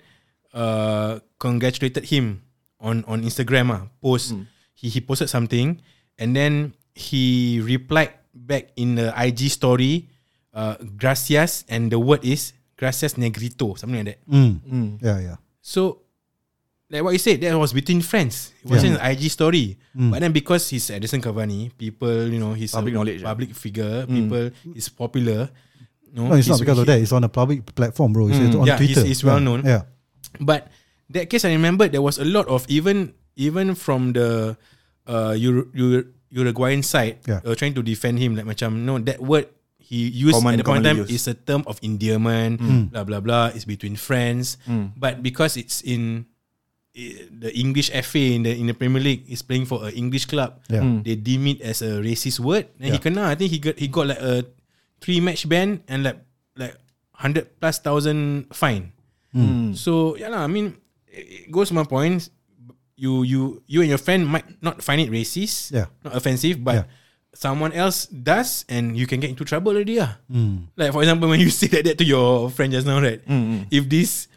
Speaker 2: uh, congratulated him on on Instagram ah post. He he posted something and then he replied back in the IG story uh, gracias and the word is gracias negrito something like that.
Speaker 1: Mm. Yeah, yeah.
Speaker 2: So like what you said that was between friends. It wasn't an IG story. But then because he's Edison Cavani, people you know he's
Speaker 6: Public
Speaker 2: a
Speaker 6: knowledge,
Speaker 2: public figure, people is popular. No,
Speaker 1: No, it's not
Speaker 2: he's-
Speaker 1: because of that. It's on a public platform, bro. It's it's on
Speaker 2: Yeah, he's-
Speaker 1: Twitter.
Speaker 2: he's well
Speaker 1: Yeah.
Speaker 2: known.
Speaker 1: Yeah.
Speaker 2: But that case, I remember there was a lot of even even from the uh Ur- Ur- Uruguayan side
Speaker 1: Yeah.
Speaker 2: uh, trying to defend him like macam no that word he used
Speaker 6: Common-
Speaker 2: at the point in time
Speaker 6: commonly used.
Speaker 2: is a term of endearment blah blah blah it's between friends but because it's in i- the English FA in the in the Premier League is playing for an English club
Speaker 1: Yeah. Mm.
Speaker 2: they deem it as a racist word and he
Speaker 1: Yeah.
Speaker 2: kena I think he got he got like a three match ban and like like hundred plus thousand fine
Speaker 1: Mm.
Speaker 2: so yeah lah, I mean, it it goes to my point. You you you and your friend might not find it racist,
Speaker 1: Yeah.
Speaker 2: not offensive, but
Speaker 1: Yeah.
Speaker 2: someone else does, and you can get into trouble already. Ah,
Speaker 1: Mm.
Speaker 2: like for example, when you <laughs> say like that to your friend just now, right? If this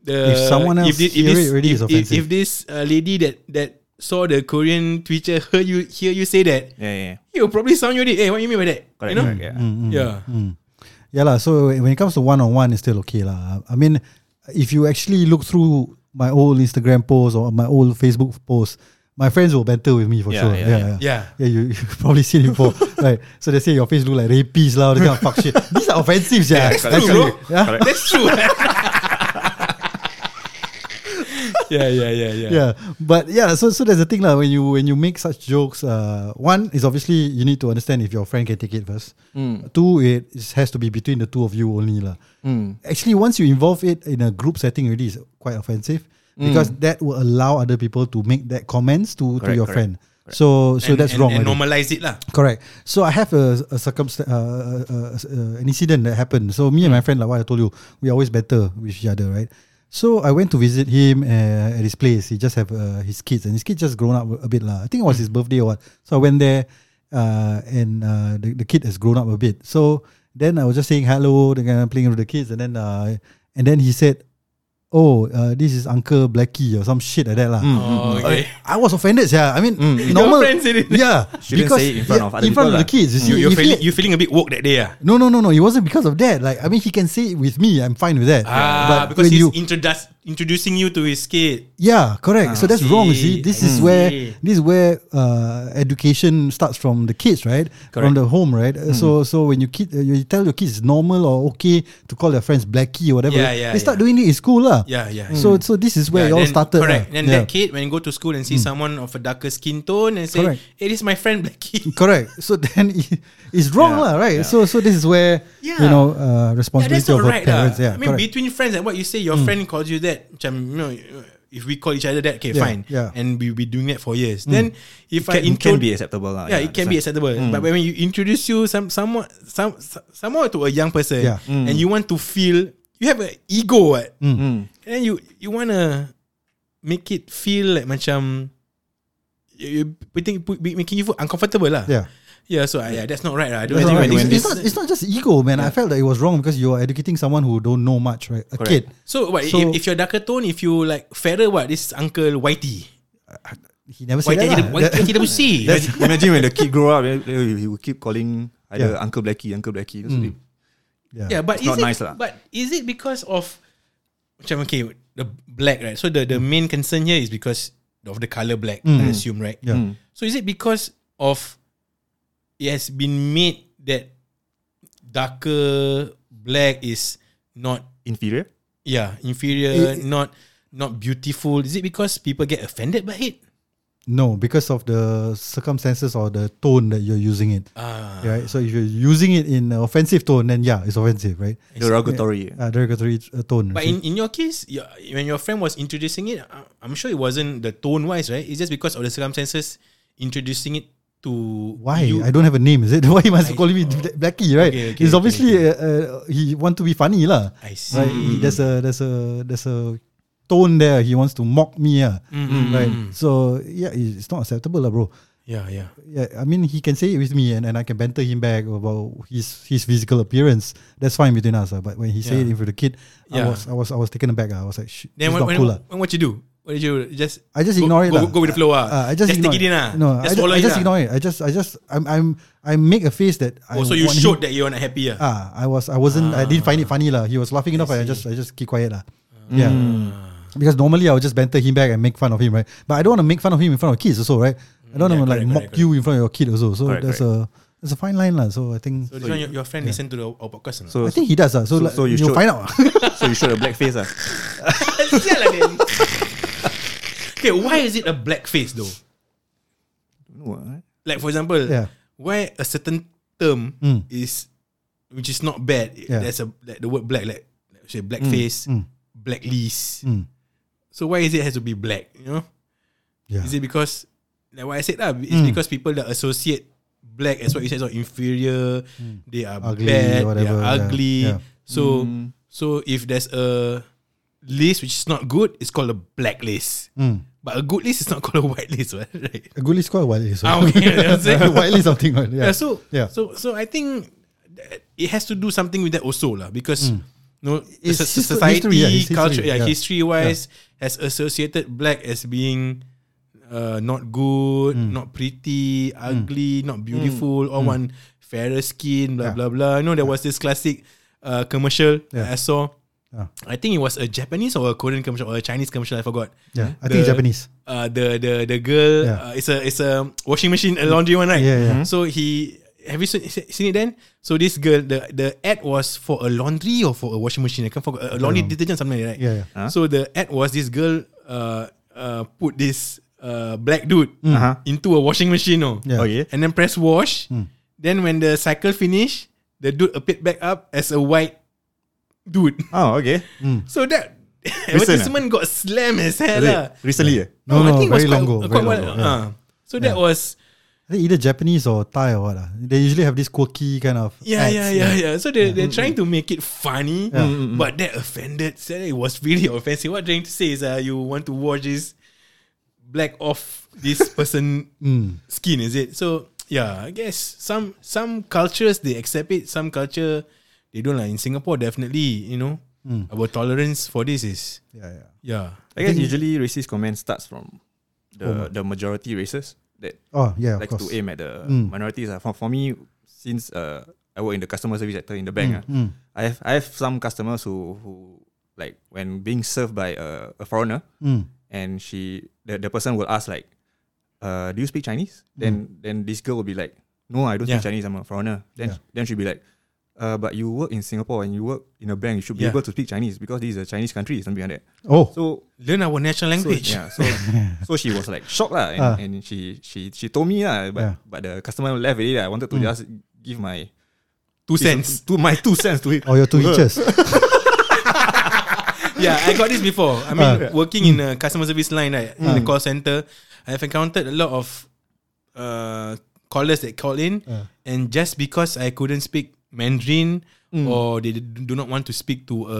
Speaker 2: the
Speaker 1: If someone else
Speaker 2: thi-
Speaker 1: hear it, already
Speaker 2: if,
Speaker 1: is
Speaker 2: if,
Speaker 1: offensive.
Speaker 2: if this uh, lady that that saw the Korean teacher heard you hear you say that,
Speaker 6: Yeah, yeah.
Speaker 2: he'll probably sound you. Hey, what you mean by that?
Speaker 6: Correct,
Speaker 2: you know?
Speaker 6: correct, yeah.
Speaker 1: Mm,
Speaker 2: Yeah.
Speaker 1: Yeah lah. So when it comes to one on one, it's still okay lah. I mean, if you actually look through my old Instagram posts or my old Facebook posts, my friends will banter with me for
Speaker 6: Yeah,
Speaker 1: sure.
Speaker 6: yeah,
Speaker 1: Yeah,
Speaker 6: yeah.
Speaker 1: yeah.
Speaker 2: Yeah.
Speaker 1: Yeah, you you <laughs> probably seen it before, <laughs> right? So they say your face look like rapist lah, all this kind of fuck shit. <laughs> These are offensive, yeah.
Speaker 2: That's true, bro.
Speaker 1: Yeah?
Speaker 2: That's true. Yeah, yeah, yeah, yeah. <laughs>
Speaker 1: yeah but yeah so so that's the thing lah when you when you make such jokes uh one is obviously you need to understand if your friend can take it first two it has to be between the two of you only lah actually once you involve it in a group setting already is quite offensive because that will allow other people to make that comments to to your
Speaker 6: correct,
Speaker 1: friend so so
Speaker 2: And-
Speaker 1: that's
Speaker 2: and,
Speaker 1: wrong
Speaker 2: And normalize it lah.
Speaker 1: Correct. So I have a, a circumstance, uh, uh, uh, uh, an incident that happened. So me and my friend, like what I told you, we always better with each other, right? So I went to visit him uh, at his place. He just have uh, his kids, and his kids just grown up a bit lah. I think it was his birthday or what. So I went there, uh, and uh, the the kid has grown up a bit. So then I was just saying hello, then playing with the kids, and then uh, and then he said, oh, uh, this is Uncle Blackie or some shit like that lah.
Speaker 2: Oh, okay.
Speaker 1: I was offended, yeah. I mean,
Speaker 2: Your
Speaker 1: normal. Yeah, <laughs>
Speaker 6: Shouldn't
Speaker 1: because
Speaker 6: say it in front
Speaker 1: yeah,
Speaker 6: of other
Speaker 1: in front
Speaker 6: people
Speaker 1: of the
Speaker 6: lah.
Speaker 1: kids. You see,
Speaker 2: You, you're feeling
Speaker 1: he-
Speaker 2: you feeling a bit woke that day, ah.
Speaker 1: no, no, no, no. It wasn't because of that. Like, I mean, he can say it with me. I'm fine with that.
Speaker 2: Ah,
Speaker 1: but
Speaker 2: because he's
Speaker 1: you,
Speaker 2: introduce, introducing you to his kid.
Speaker 1: yeah, correct. so that's wrong.
Speaker 2: See.
Speaker 1: see, this
Speaker 2: I
Speaker 1: is where this is where uh, education starts from the kids, right? From the home, right? Uh, So, so when you kid, uh, you tell your kids it's normal or okay to call their friends Blackie or whatever,
Speaker 2: Yeah, yeah,
Speaker 1: they start
Speaker 2: yeah.
Speaker 1: doing it in school, lah.
Speaker 2: Yeah, yeah.
Speaker 1: So, so this is where
Speaker 2: Yeah,
Speaker 1: it all started.
Speaker 2: Correct.
Speaker 1: lah.
Speaker 2: Then
Speaker 1: yeah.
Speaker 2: that kid, when you go to school and see someone of a darker skin tone and say,
Speaker 1: Correct.
Speaker 2: "Hey, this is my friend Blackie." <laughs>
Speaker 1: Correct. So then <laughs> it's wrong,
Speaker 6: Yeah,
Speaker 1: lah, right? So, so this is where you know uh, responsibility of
Speaker 2: right,
Speaker 1: parents.
Speaker 2: lah.
Speaker 1: Yeah,
Speaker 2: I mean,
Speaker 1: correct.
Speaker 2: between friends, and what you say, your friend calls you that. Macam, you know, if we call each other that, okay,
Speaker 1: Yeah,
Speaker 2: fine.
Speaker 1: yeah.
Speaker 2: And we be doing that for years. Then, if I
Speaker 6: Can,
Speaker 2: intro,
Speaker 6: can be acceptable lah.
Speaker 2: yeah, it can be acceptable. But when you introduce you some somewhat some someone to a young person,
Speaker 1: Yeah.
Speaker 2: and you want to feel you have an ego, what?
Speaker 6: Mm.
Speaker 2: And you you wanna make it feel like macam you, you putting put, making you feel uncomfortable lah.
Speaker 1: yeah.
Speaker 2: Yeah, so uh, yeah, that's not right. lah. I don't think
Speaker 1: right. It's, it's not, it's not just ego, man. I felt that it was wrong because you are educating someone who don't know much, right? A kid.
Speaker 2: So what
Speaker 1: So-
Speaker 2: if, if you're darker tone, if you like fairer, what this Uncle Whitey,
Speaker 1: He never said that.
Speaker 2: Whitey,
Speaker 1: lah. That-
Speaker 2: YTWC.
Speaker 6: Imagine, imagine when the kid grow up, he will keep calling either
Speaker 1: Yeah.
Speaker 6: Uncle Blackie, Uncle Blackie. That's
Speaker 1: Mm. yeah.
Speaker 2: Yeah, but
Speaker 6: It's
Speaker 2: is
Speaker 6: not
Speaker 2: it,
Speaker 6: nice lah.
Speaker 2: But is it because of macam okay the black right? So the the
Speaker 1: Mm.
Speaker 2: main concern here is because of the color black. I assume right.
Speaker 1: Yeah.
Speaker 6: Mm.
Speaker 2: So is it because of it has been made that darker black is not
Speaker 6: Inferior?
Speaker 2: yeah inferior,
Speaker 1: It-
Speaker 2: not not beautiful? Is it because people get offended by it?
Speaker 1: No, because of the circumstances or the tone that you're using it.
Speaker 2: Ah,
Speaker 1: Right. So if you're using it in an offensive tone, then yeah, it's offensive, right?
Speaker 6: Derogatory.
Speaker 1: Uh, derogatory uh, tone.
Speaker 2: But in, in your case, your, when your friend was introducing it, I'm sure it wasn't the tone wise, right? It's just because of the circumstances introducing it to
Speaker 1: Why?
Speaker 2: you.
Speaker 1: I don't have a name, is it? <laughs> Why he must
Speaker 2: I-
Speaker 1: call me. Blackie, right?
Speaker 2: Okay, okay,
Speaker 1: He's
Speaker 2: okay,
Speaker 1: obviously Uh, uh, he want to be funny lah.
Speaker 2: I see.
Speaker 1: Right? He- There's a there's a there's a tone there. He wants to mock me, ah.
Speaker 2: Mm,
Speaker 1: Right? So yeah, it's not acceptable, lah, bro.
Speaker 2: Yeah, yeah.
Speaker 1: Yeah, I mean he can say it with me and, and I can banter him back about his his physical appearance. That's fine between us. ah. But when he
Speaker 2: Yeah.
Speaker 1: it in front of the kid,
Speaker 2: Yeah.
Speaker 1: I was I was I was taken aback. ah. I was like, Shh,
Speaker 2: Then
Speaker 1: it's
Speaker 2: when, when,
Speaker 1: cool.
Speaker 2: when what you do? What did you just?
Speaker 1: I just
Speaker 2: go,
Speaker 1: ignore it.
Speaker 2: Go, go with the flow. Ah,
Speaker 1: Uh, I just,
Speaker 2: just
Speaker 1: ignore
Speaker 2: take it in. Ah,
Speaker 1: No,
Speaker 2: just
Speaker 1: I,
Speaker 2: swallow
Speaker 1: I just ignore it. I just I just I'm I'm I make a face that I
Speaker 2: Oh, so you
Speaker 1: want
Speaker 2: showed
Speaker 1: him,
Speaker 2: that you're not happy. Ah.
Speaker 1: Ah, I was I wasn't I didn't find it funny lah. He was laughing enough. I, just I just keep quiet lah. Yeah. Because normally I would just banter him back and make fun of him, right? But I don't want to make fun of him in front of kids also, right? I don't
Speaker 2: Yeah,
Speaker 1: want to like
Speaker 2: correct,
Speaker 1: mock
Speaker 2: correct,
Speaker 1: you in front of your kid also. So
Speaker 6: Correct,
Speaker 1: there's a there's a fine line lah. So I think
Speaker 2: So this one, your, your friend listen to the our podcast.
Speaker 6: So,
Speaker 1: I think he does lah. So,
Speaker 6: so-
Speaker 1: like,
Speaker 6: so you
Speaker 1: you'll
Speaker 6: showed-
Speaker 1: find out. <laughs>
Speaker 6: so you showed a black face. Ah. <laughs> <laughs>
Speaker 2: Okay, why is it a black face though?
Speaker 6: Ah.
Speaker 2: Like for example,
Speaker 1: Yeah.
Speaker 2: why a certain term
Speaker 1: Mm.
Speaker 2: is which is not bad.
Speaker 1: Yeah.
Speaker 2: There's a like the word black, like, like say black face,
Speaker 1: mm.
Speaker 2: black.
Speaker 1: Mm.
Speaker 2: So why is it has to be black? You know,
Speaker 1: Yeah.
Speaker 2: is it because like what I said lah? It's
Speaker 1: Mm.
Speaker 2: because people that associate black as what you said, so inferior. They are
Speaker 1: Ugly
Speaker 2: bad.
Speaker 1: or
Speaker 2: They
Speaker 1: whatever,
Speaker 2: are ugly.
Speaker 1: Yeah.
Speaker 2: So so if there's a list which is not good, it's called a black list.
Speaker 1: Mm.
Speaker 2: But a good list is not called a white list, <laughs> right?
Speaker 1: A good list called a white list.
Speaker 2: Ah, okay, <laughs>
Speaker 1: white list something. right?
Speaker 2: Yeah.
Speaker 1: Yeah.
Speaker 2: so
Speaker 1: Yeah.
Speaker 2: so so I think it has to do something with that also lah because no
Speaker 1: Mm. It's
Speaker 2: so-
Speaker 1: histo-
Speaker 2: society
Speaker 1: history, yeah, it's history,
Speaker 2: culture yeah,
Speaker 1: yeah.
Speaker 2: history wise has associated black as being uh, not good,
Speaker 1: Mm.
Speaker 2: not pretty, ugly, not beautiful, or one fairer skin, blah
Speaker 1: Yeah.
Speaker 2: blah blah. You know there was this classic uh, commercial that I
Speaker 1: Yeah.
Speaker 2: saw.
Speaker 1: Ah.
Speaker 2: I think it was a Japanese or a Korean commercial or a Chinese commercial. I forgot.
Speaker 1: Yeah. I think it's
Speaker 2: The-
Speaker 1: Japanese.
Speaker 2: Uh, the the the girl.
Speaker 1: Yeah.
Speaker 2: Uh, it's a it's a washing machine, a laundry one, right?
Speaker 1: Yeah, yeah. Mhm.
Speaker 2: So he have you seen, seen it then? So this girl, the the ad was for a laundry or for a washing machine. I can't forget a laundry detergent something like that.
Speaker 1: Yeah, yeah.
Speaker 6: Huh?
Speaker 2: So the ad was this girl uh uh put this uh black dude
Speaker 6: Uh-huh.
Speaker 2: into a washing machine, no?
Speaker 1: Yeah.
Speaker 6: Okay.
Speaker 2: And then press wash. Then when the cycle finish, the dude appeared back up as a white dude.
Speaker 6: Oh, okay.
Speaker 2: So that <laughs> advertisement got slammed as hell. Lah.
Speaker 6: Recently, eh?
Speaker 1: No,
Speaker 2: I
Speaker 1: no,
Speaker 2: think it was
Speaker 1: long
Speaker 2: quite-
Speaker 1: ago,
Speaker 2: quite
Speaker 1: very long ago, yeah.
Speaker 2: uh. So that was
Speaker 1: either Japanese or Thai or what. ah. They usually have this quirky kind of.
Speaker 2: yeah,
Speaker 1: ads,
Speaker 2: yeah, yeah, yeah. So they they're trying to make it funny,
Speaker 1: Yeah.
Speaker 2: but that offended. So it was really <laughs> offensive. What they're trying to say is, uh, you want to watch this black off this <laughs> person
Speaker 1: Mm.
Speaker 2: skin, is it? So yeah, I guess some some cultures they accept it. Some culture they don't like. In Singapore, definitely, you know, our tolerance for this is
Speaker 1: Yeah, yeah.
Speaker 2: yeah.
Speaker 6: I guess usually racist comment starts from the the majority races that
Speaker 1: Oh, yeah, of
Speaker 6: likes to aim at the
Speaker 1: Mm.
Speaker 6: minorities. Uh. For, for me, since uh, I work in the customer service sector in the bank, uh,
Speaker 1: Mm.
Speaker 6: I have I have some customers who who like when being served by a, a foreigner
Speaker 1: Mm.
Speaker 6: and she the, the person will ask like, uh, do you speak Chinese? Then then this girl will be like, no, I don't
Speaker 2: Yeah.
Speaker 6: speak Chinese. I'm a foreigner. Then
Speaker 1: Yeah.
Speaker 6: then she'll be like. Uh, but you work in Singapore and you work in a bank, you should be
Speaker 2: Yeah.
Speaker 6: able to speak Chinese because this is a Chinese country, something like that.
Speaker 1: Oh,
Speaker 6: So
Speaker 2: Learn our national
Speaker 6: so,
Speaker 2: language.
Speaker 6: yeah, so <laughs> so she was like shocked lah, and,
Speaker 1: Ah.
Speaker 6: and she she she told me lah, but
Speaker 1: Yeah.
Speaker 6: but the customer left already. lah. I wanted to
Speaker 1: Mm.
Speaker 6: just give my
Speaker 2: Two cents. <laughs>
Speaker 6: to my two cents to it.
Speaker 1: oh, you're two inches. <laughs>
Speaker 2: yeah, I got this before. I mean,
Speaker 1: Ah.
Speaker 2: working in a customer service line, right, in the call center, I've encountered a lot of uh, callers that call in,
Speaker 1: Ah.
Speaker 2: and just because I couldn't speak Mandarin
Speaker 1: Mm.
Speaker 2: or they do not want to speak to a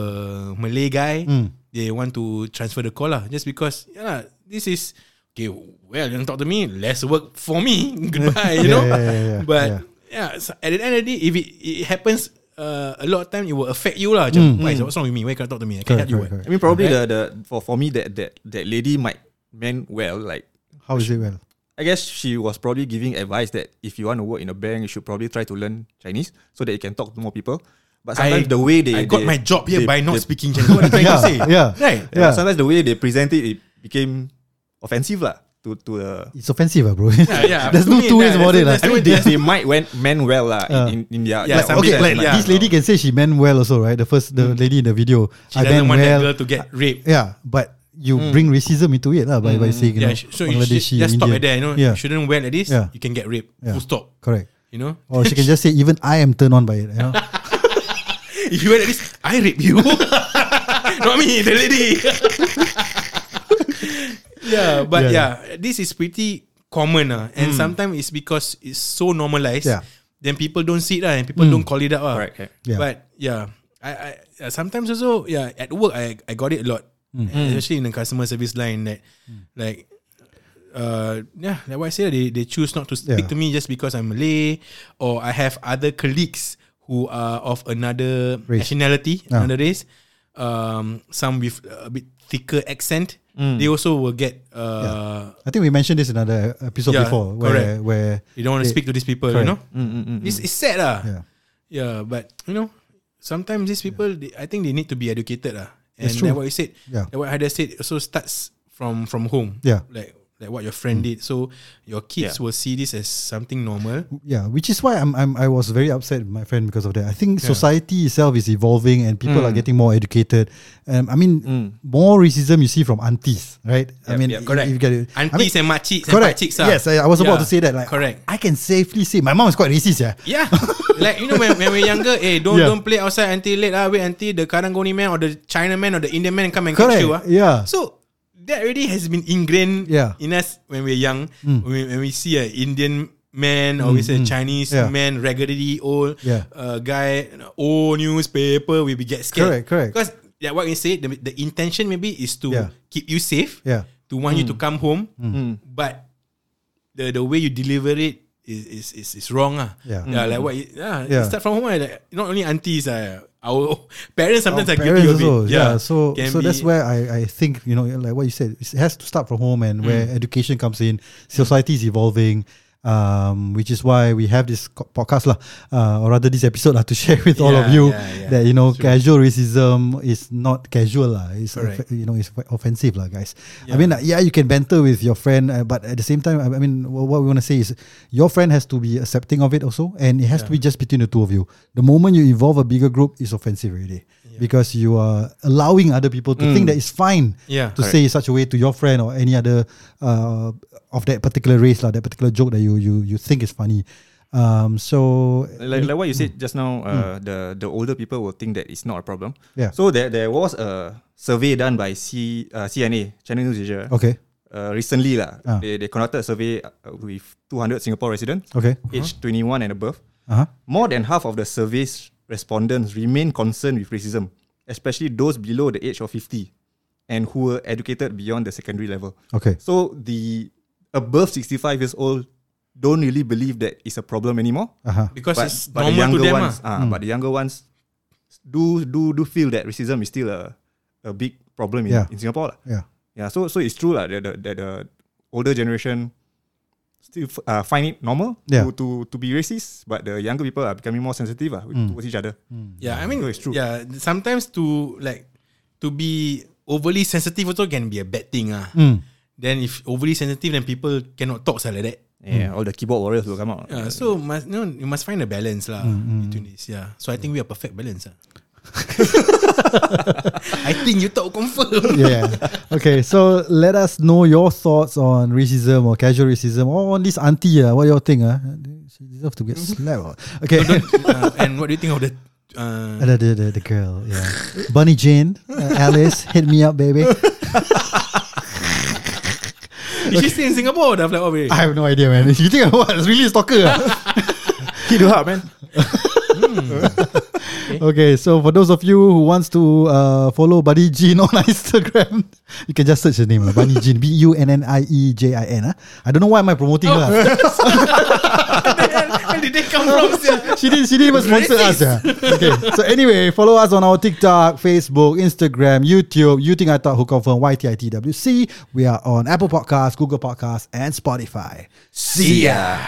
Speaker 2: Malay guy,
Speaker 1: Mm.
Speaker 2: they want to transfer the call lah. Just because, yeah, this is okay. Well, you don't talk to me. Less work for me. <laughs> Goodbye. You
Speaker 1: Yeah,
Speaker 2: know.
Speaker 1: yeah, yeah, yeah,
Speaker 2: but
Speaker 1: yeah.
Speaker 2: yeah, so at the end of the day, if it, it happens. Uh, a lot of time it will affect you lah. Macam, why, what's wrong with me? Why can't talk to me? I can't
Speaker 1: Mm. Correct,
Speaker 2: help you.
Speaker 1: correct,
Speaker 2: what.
Speaker 6: I mean, probably the the for for me that that that lady might meant well. Like
Speaker 1: How is it well?
Speaker 6: I guess she was probably giving advice that if you want to work in a bank, you should probably try to learn Chinese so that you can talk to more people. But sometimes
Speaker 2: I-
Speaker 6: the way they
Speaker 2: I got
Speaker 6: they-
Speaker 2: my job here
Speaker 6: they-
Speaker 2: by not
Speaker 6: they-
Speaker 2: speaking Chinese. What are you trying
Speaker 1: Yeah,
Speaker 2: to say?
Speaker 1: yeah.
Speaker 2: Right.
Speaker 6: Yeah,
Speaker 1: Yeah.
Speaker 6: Sometimes the way they present it, it became offensive lah to to the
Speaker 1: It's offensive, ah, bro.
Speaker 2: yeah. <laughs>
Speaker 1: There's
Speaker 2: To
Speaker 1: no two ways
Speaker 2: yeah,
Speaker 1: about it. lah.
Speaker 6: I mean, they, they might went meant well lah
Speaker 1: Uh.
Speaker 6: in, in their
Speaker 2: Yeah,
Speaker 6: their
Speaker 1: okay, like
Speaker 2: yeah.
Speaker 1: this lady can say she meant well also, right? The first, the lady in the video.
Speaker 2: She
Speaker 1: I
Speaker 2: doesn't want that
Speaker 1: well.
Speaker 2: girl to get raped.
Speaker 1: Yeah, but you bring racism into it lah by, by saying, you
Speaker 2: Yeah,
Speaker 1: know,
Speaker 2: sh- so you should just stop
Speaker 1: Indian.
Speaker 2: at there. You know,
Speaker 1: Yeah,
Speaker 2: you shouldn't wear like this.
Speaker 1: Yeah.
Speaker 2: You can get raped.
Speaker 1: Yeah.
Speaker 2: Full stop.
Speaker 1: correct.
Speaker 2: You know,
Speaker 1: Or she can just say, even I am turned on by it. You know? <laughs>
Speaker 2: if you wear like this, I rape you. <laughs> not me, the lady. <laughs> yeah, but
Speaker 1: Yeah,
Speaker 2: yeah, this is pretty common, uh, and sometimes it's because it's so normalized.
Speaker 1: Yeah.
Speaker 2: Then people don't see it, uh, and people don't call it out. Uh.
Speaker 6: Correct, correct.
Speaker 1: Yeah.
Speaker 2: But yeah, I, I uh, sometimes also yeah at work I I got it a lot, especially in the customer service line that like. Uh yeah, like what I said, they they choose not to speak
Speaker 1: Yeah.
Speaker 2: to me just because I'm Malay, or I have other colleagues who are of another
Speaker 1: Race.
Speaker 2: nationality,
Speaker 1: Ah.
Speaker 2: another race. Um, some with a bit thicker accent, they also will get. Uh,
Speaker 1: I think we mentioned this in another episode
Speaker 2: Yeah,
Speaker 1: before, where
Speaker 2: correct.
Speaker 1: where
Speaker 2: they don't want to speak to these people, you
Speaker 1: correct.
Speaker 2: know. It's, it's sad lah.
Speaker 1: yeah,
Speaker 2: Yeah, but you know, sometimes these people, they, I think they need to be educated, lah. And
Speaker 1: That's
Speaker 2: like what you said,
Speaker 1: Yeah.
Speaker 2: like what Hada said, also starts from from home.
Speaker 1: Yeah.
Speaker 2: like like what your friend did. So your kids
Speaker 6: Yeah.
Speaker 2: will see this as something normal.
Speaker 1: yeah, which is why I'm, I'm I was very upset with my friend because of that. I think society itself is evolving and people are getting more educated. Um, I mean, more racism you see from aunties, right? I
Speaker 6: Yep,
Speaker 1: mean,
Speaker 6: yep,
Speaker 2: correct.
Speaker 1: You get it. I mean,
Speaker 2: Aunties and and
Speaker 1: correct.
Speaker 2: pakciks. ah.
Speaker 1: Yes, I, I was about
Speaker 2: Yeah,
Speaker 1: to say that. Like,
Speaker 2: correct.
Speaker 1: I can safely say my mom is quite racist. Yeah.
Speaker 2: Yeah, like you know when, when we're younger, eh, don't
Speaker 1: Yeah.
Speaker 2: don't play outside until late. Ah, wait until the Karangoni man or the China man or the Indian man come and
Speaker 1: Correct.
Speaker 2: catch you. Ah.
Speaker 1: Yeah.
Speaker 2: So that already has been ingrained
Speaker 1: Yeah.
Speaker 2: in us when we're young. When, we, when we see a Indian man or we see a Chinese
Speaker 1: Mm, Yeah.
Speaker 2: man, raggedy old
Speaker 1: Yeah.
Speaker 2: uh, guy, old newspaper, we be get scared.
Speaker 1: Correct, correct.
Speaker 2: Because like what you say, the, the intention maybe is to
Speaker 1: Yeah.
Speaker 2: keep you safe,
Speaker 1: Yeah. Mm.
Speaker 2: to want you to come home, but the the way you deliver it is is is, is wrong ah.
Speaker 1: Yeah.
Speaker 2: yeah, like what? you- Yeah,
Speaker 1: Yeah.
Speaker 2: start from home. Like, not only aunties, ah, our <laughs> parents sometimes
Speaker 1: Our
Speaker 2: are guilty
Speaker 1: parents
Speaker 2: of it.
Speaker 1: also, yeah. So
Speaker 2: Can
Speaker 1: so that's where I, I think you know like what you said it has to start from home and where
Speaker 2: Mm.
Speaker 1: education comes in. Society is evolving. Um, which is why we have this podcast lah, uh, or rather this episode lah, to <laughs> share with all of you
Speaker 2: yeah, yeah.
Speaker 1: that you know casual racism is not casual lah. It's
Speaker 2: Correct.
Speaker 1: offe- you know it's offensive lah, guys. I mean, uh, yeah, you can banter with your friend, uh, but at the same time, I mean, what we want to say is your friend has to be accepting of it also, and it has to be just between the two of you. The moment you involve a bigger group, it's offensive already because you are allowing other people to think that it's fine
Speaker 2: Yeah,
Speaker 1: to say such a way to your friend or any other uh, of that particular race, lah, that particular joke that you you you think is funny. Um, so
Speaker 6: like, like what you said just now, uh, the the older people will think that it's not a problem.
Speaker 1: Yeah.
Speaker 6: So there there was a survey done by C uh, CNA Channel News Asia.
Speaker 1: okay,
Speaker 6: Uh, recently lah,
Speaker 1: Ah.
Speaker 6: they they conducted a survey uh, with 200 Singapore residents,
Speaker 1: okay,
Speaker 6: aged 21 and above.
Speaker 1: uh huh,
Speaker 6: More than half of the survey's respondents remain concerned with racism, especially those below the age of 50 and who were educated beyond the secondary level.
Speaker 1: okay,
Speaker 6: So the above 65 years old don't really believe that it's a problem anymore.
Speaker 1: uh huh,
Speaker 2: because
Speaker 6: but,
Speaker 2: it's
Speaker 6: but the
Speaker 2: normal to
Speaker 6: younger
Speaker 2: them.
Speaker 6: ones,
Speaker 2: ah.
Speaker 6: ah, but the younger ones do do do feel that racism is still a a big problem in,
Speaker 1: Yeah.
Speaker 6: in Singapore. lah.
Speaker 1: Yeah.
Speaker 6: Yeah, so so it's true lah that the, that the older generation still f- uh, find it normal
Speaker 1: Yeah.
Speaker 6: to, to to be racist, but the younger people are becoming more sensitive uh,
Speaker 1: Mm.
Speaker 6: towards each other.
Speaker 2: Yeah, I mean,
Speaker 6: So it's true.
Speaker 2: yeah, sometimes to like to be overly sensitive also can be a bad thing ah.
Speaker 1: Mm.
Speaker 2: Then if overly sensitive, then people cannot talk like that.
Speaker 6: Yeah, all the keyboard warriors will come out.
Speaker 2: Yeah, so must you know you must find a balance lah between this. Yeah, so I think we are perfect balance. ah. <laughs> I think you talk confirm. <laughs>
Speaker 1: yeah. Okay, so let us know your thoughts on racism or casual racism or on this auntie. Uh, what you all think? Uh? She deserves to get slapped. Okay.
Speaker 2: uh, and what do you think of the? Uh,
Speaker 1: the, the, the, the girl, yeah. Bunny Jane, uh, Alice, hit me up, baby. <laughs>
Speaker 2: is she still in Singapore? Dah like, oh, wait.
Speaker 1: I have no idea, man. You think I'm what? Really a stalker? ah? <laughs>
Speaker 6: Hit her up, man. <laughs>
Speaker 1: okay, so for those of you who wants to uh, follow Buddy Jean on <laughs> Instagram, you can just search her name, lah, Bunny Jean, B U N N I E J I N. ah. I don't know why am I promoting her. ah.
Speaker 2: Did they come from? <laughs>
Speaker 1: she didn't. She didn't even sponsor us. Yeah. Okay. So anyway, follow us on our TikTok, Facebook, Instagram, YouTube. You think I thought who confirm YTITWC. We are on Apple Podcasts, Google Podcasts, and Spotify.
Speaker 2: See ya.